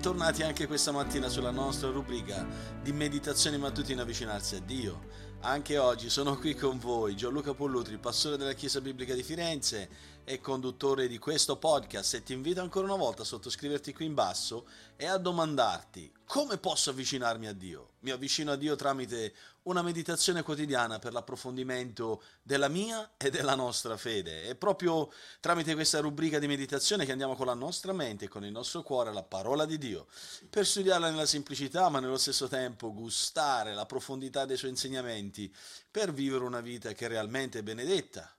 bentornati anche questa mattina sulla nostra rubrica di meditazione mattutina avvicinarsi a Dio. Anche oggi sono qui con voi Gianluca Pollutri, pastore della Chiesa Biblica di Firenze e conduttore di questo podcast e ti invito ancora una volta a sottoscriverti qui in basso e a domandarti come posso avvicinarmi a Dio. Mi avvicino a Dio tramite una meditazione quotidiana per l'approfondimento della mia e della nostra fede. È proprio tramite questa rubrica di meditazione che andiamo con la nostra mente e con il nostro cuore alla parola di Dio, per studiarla nella semplicità ma nello stesso tempo gustare la profondità dei suoi insegnamenti, per vivere una vita che è realmente benedetta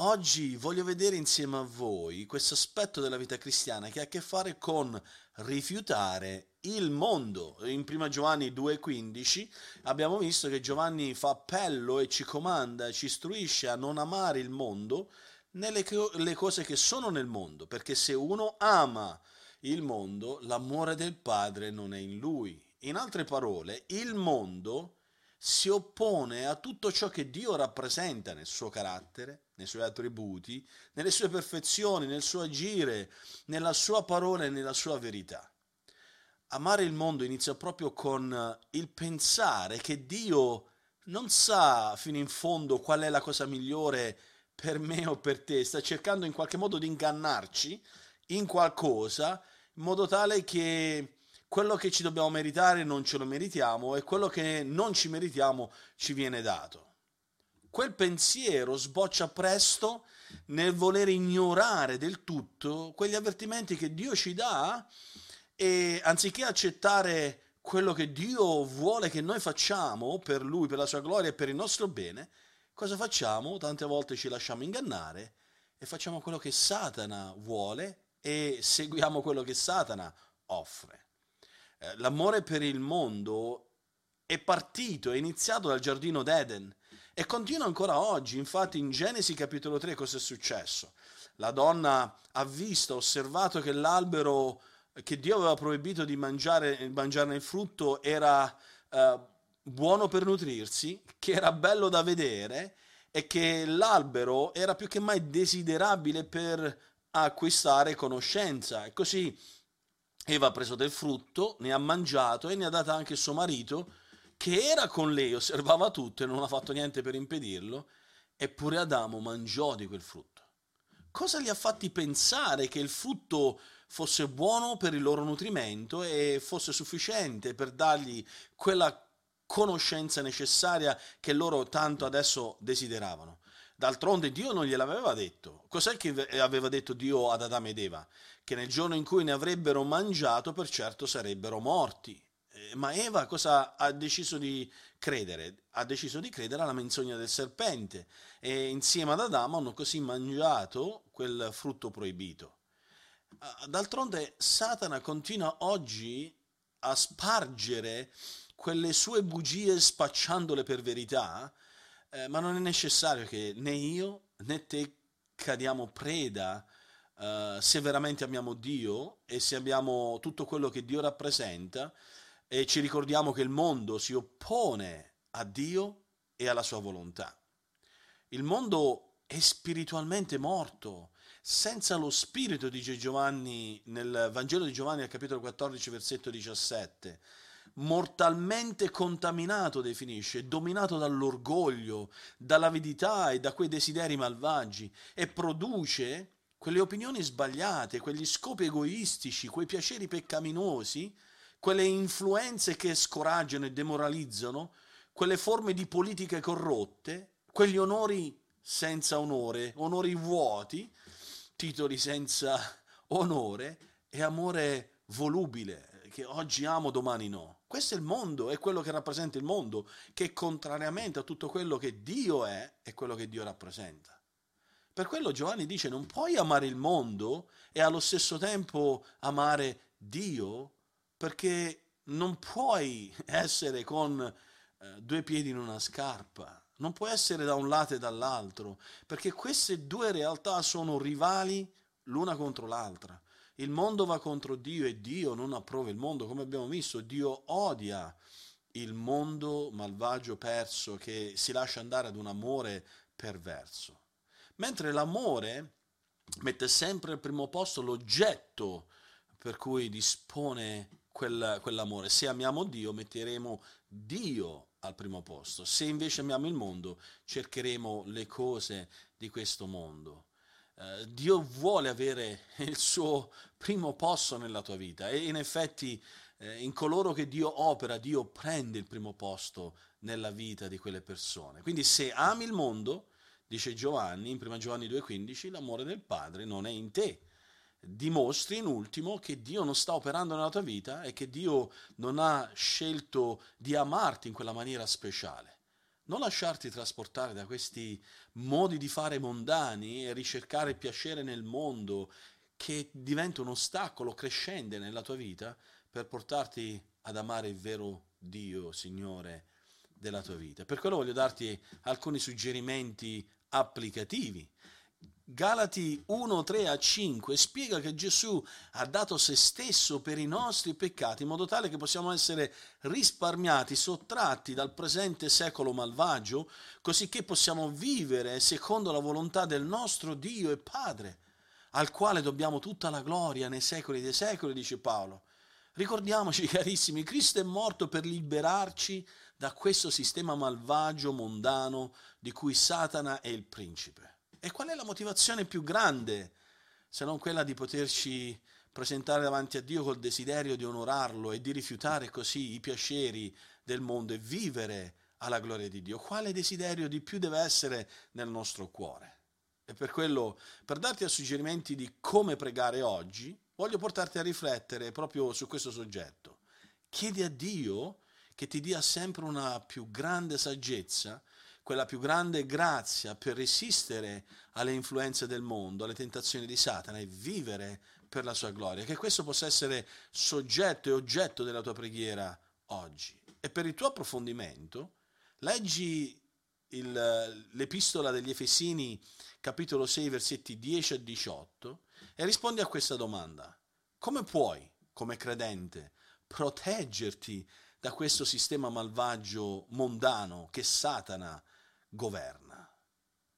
Oggi voglio vedere insieme a voi questo aspetto della vita cristiana che ha a che fare con rifiutare il mondo. In 1 Giovanni 2,15 abbiamo visto che Giovanni fa appello e ci comanda, ci istruisce a non amare il mondo nelle le cose che sono nel mondo, perché se uno ama il mondo, l'amore del Padre non è in lui. In altre parole, il mondo si oppone a tutto ciò che Dio rappresenta nel suo carattere, nei suoi attributi, nelle sue perfezioni, nel suo agire, nella sua parola e nella sua verità. Amare il mondo inizia proprio con il pensare che Dio non sa fino in fondo qual è la cosa migliore per me o per te, sta cercando in qualche modo di ingannarci in qualcosa in modo tale che quello che ci dobbiamo meritare non ce lo meritiamo e quello che non ci meritiamo ci viene dato. Quel pensiero sboccia presto nel voler ignorare del tutto quegli avvertimenti che Dio ci dà e anziché accettare quello che Dio vuole che noi facciamo per Lui, per la Sua gloria e per il nostro bene, cosa facciamo? Tante volte ci lasciamo ingannare e facciamo quello che Satana vuole e seguiamo quello che Satana offre. L'amore per il mondo è partito, è iniziato dal giardino d'Eden e continua ancora oggi. Infatti in Genesi capitolo 3 cosa è successo? La donna ha visto, ha osservato che l'albero che Dio aveva proibito di mangiare, mangiarne il frutto era eh, buono per nutrirsi, che era bello da vedere e che l'albero era più che mai desiderabile per acquistare conoscenza. E così Eva ha preso del frutto, ne ha mangiato e ne ha data anche suo marito, che era con lei, osservava tutto e non ha fatto niente per impedirlo, eppure Adamo mangiò di quel frutto. Cosa li ha fatti pensare che il frutto fosse buono per il loro nutrimento e fosse sufficiente per dargli quella conoscenza necessaria che loro tanto adesso desideravano? D'altronde Dio non gliel'aveva detto. Cos'è che aveva detto Dio ad Adamo ed Eva? Che nel giorno in cui ne avrebbero mangiato, per certo sarebbero morti. Eh, ma Eva cosa ha deciso di credere? Ha deciso di credere alla menzogna del serpente e insieme ad Adamo hanno così mangiato quel frutto proibito. D'altronde Satana continua oggi a spargere quelle sue bugie spacciandole per verità eh, ma non è necessario che né io né te cadiamo preda uh, se veramente amiamo Dio e se abbiamo tutto quello che Dio rappresenta e ci ricordiamo che il mondo si oppone a Dio e alla sua volontà. Il mondo è spiritualmente morto. Senza lo spirito, dice Giovanni nel Vangelo di Giovanni al capitolo 14, versetto 17, mortalmente contaminato, definisce, dominato dall'orgoglio, dall'avidità e da quei desideri malvagi e produce quelle opinioni sbagliate, quegli scopi egoistici, quei piaceri peccaminosi, quelle influenze che scoraggiano e demoralizzano, quelle forme di politiche corrotte, quegli onori senza onore, onori vuoti, titoli senza onore e amore volubile, che oggi amo, domani no. Questo è il mondo, è quello che rappresenta il mondo, che contrariamente a tutto quello che Dio è, è quello che Dio rappresenta. Per quello Giovanni dice non puoi amare il mondo e allo stesso tempo amare Dio, perché non puoi essere con eh, due piedi in una scarpa, non puoi essere da un lato e dall'altro, perché queste due realtà sono rivali l'una contro l'altra. Il mondo va contro Dio e Dio non approva il mondo, come abbiamo visto, Dio odia il mondo malvagio perso che si lascia andare ad un amore perverso. Mentre l'amore mette sempre al primo posto l'oggetto per cui dispone quel, quell'amore. Se amiamo Dio, metteremo Dio al primo posto. Se invece amiamo il mondo, cercheremo le cose di questo mondo. Uh, Dio vuole avere il suo primo posto nella tua vita e in effetti eh, in coloro che Dio opera, Dio prende il primo posto nella vita di quelle persone. Quindi se ami il mondo, dice Giovanni in 1 Giovanni 2,15, l'amore del Padre non è in te. Dimostri in ultimo che Dio non sta operando nella tua vita e che Dio non ha scelto di amarti in quella maniera speciale. Non lasciarti trasportare da questi modi di fare mondani e ricercare piacere nel mondo che diventa un ostacolo crescente nella tua vita per portarti ad amare il vero Dio, Signore della tua vita. Per quello voglio darti alcuni suggerimenti applicativi. Galati 1, 3 a 5 spiega che Gesù ha dato se stesso per i nostri peccati in modo tale che possiamo essere risparmiati, sottratti dal presente secolo malvagio, così che possiamo vivere secondo la volontà del nostro Dio e Padre, al quale dobbiamo tutta la gloria nei secoli dei secoli, dice Paolo. Ricordiamoci, carissimi, Cristo è morto per liberarci da questo sistema malvagio, mondano, di cui Satana è il principe. E qual è la motivazione più grande, se non quella di poterci presentare davanti a Dio col desiderio di onorarlo e di rifiutare così i piaceri del mondo e vivere alla gloria di Dio? Quale desiderio di più deve essere nel nostro cuore? E per quello, per darti a suggerimenti di come pregare oggi, voglio portarti a riflettere proprio su questo soggetto. Chiedi a Dio che ti dia sempre una più grande saggezza, quella più grande grazia per resistere alle influenze del mondo, alle tentazioni di Satana e vivere per la sua gloria. Che questo possa essere soggetto e oggetto della tua preghiera oggi. E per il tuo approfondimento, leggi il, l'epistola degli Efesini, capitolo 6, versetti 10 e 18, e rispondi a questa domanda. Come puoi, come credente, proteggerti da questo sistema malvagio mondano che Satana governa.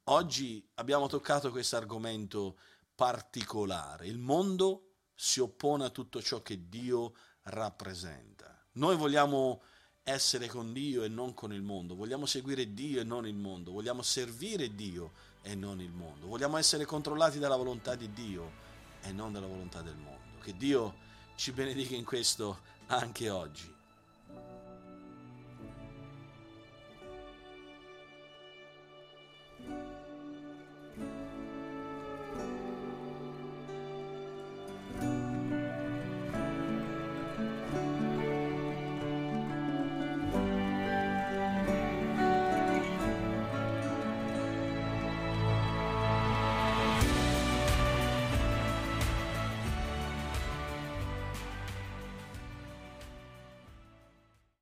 Oggi abbiamo toccato questo argomento particolare. Il mondo si oppone a tutto ciò che Dio rappresenta. Noi vogliamo essere con Dio e non con il mondo, vogliamo seguire Dio e non il mondo, vogliamo servire Dio e non il mondo, vogliamo essere controllati dalla volontà di Dio e non dalla volontà del mondo. Che Dio ci benedica in questo anche oggi.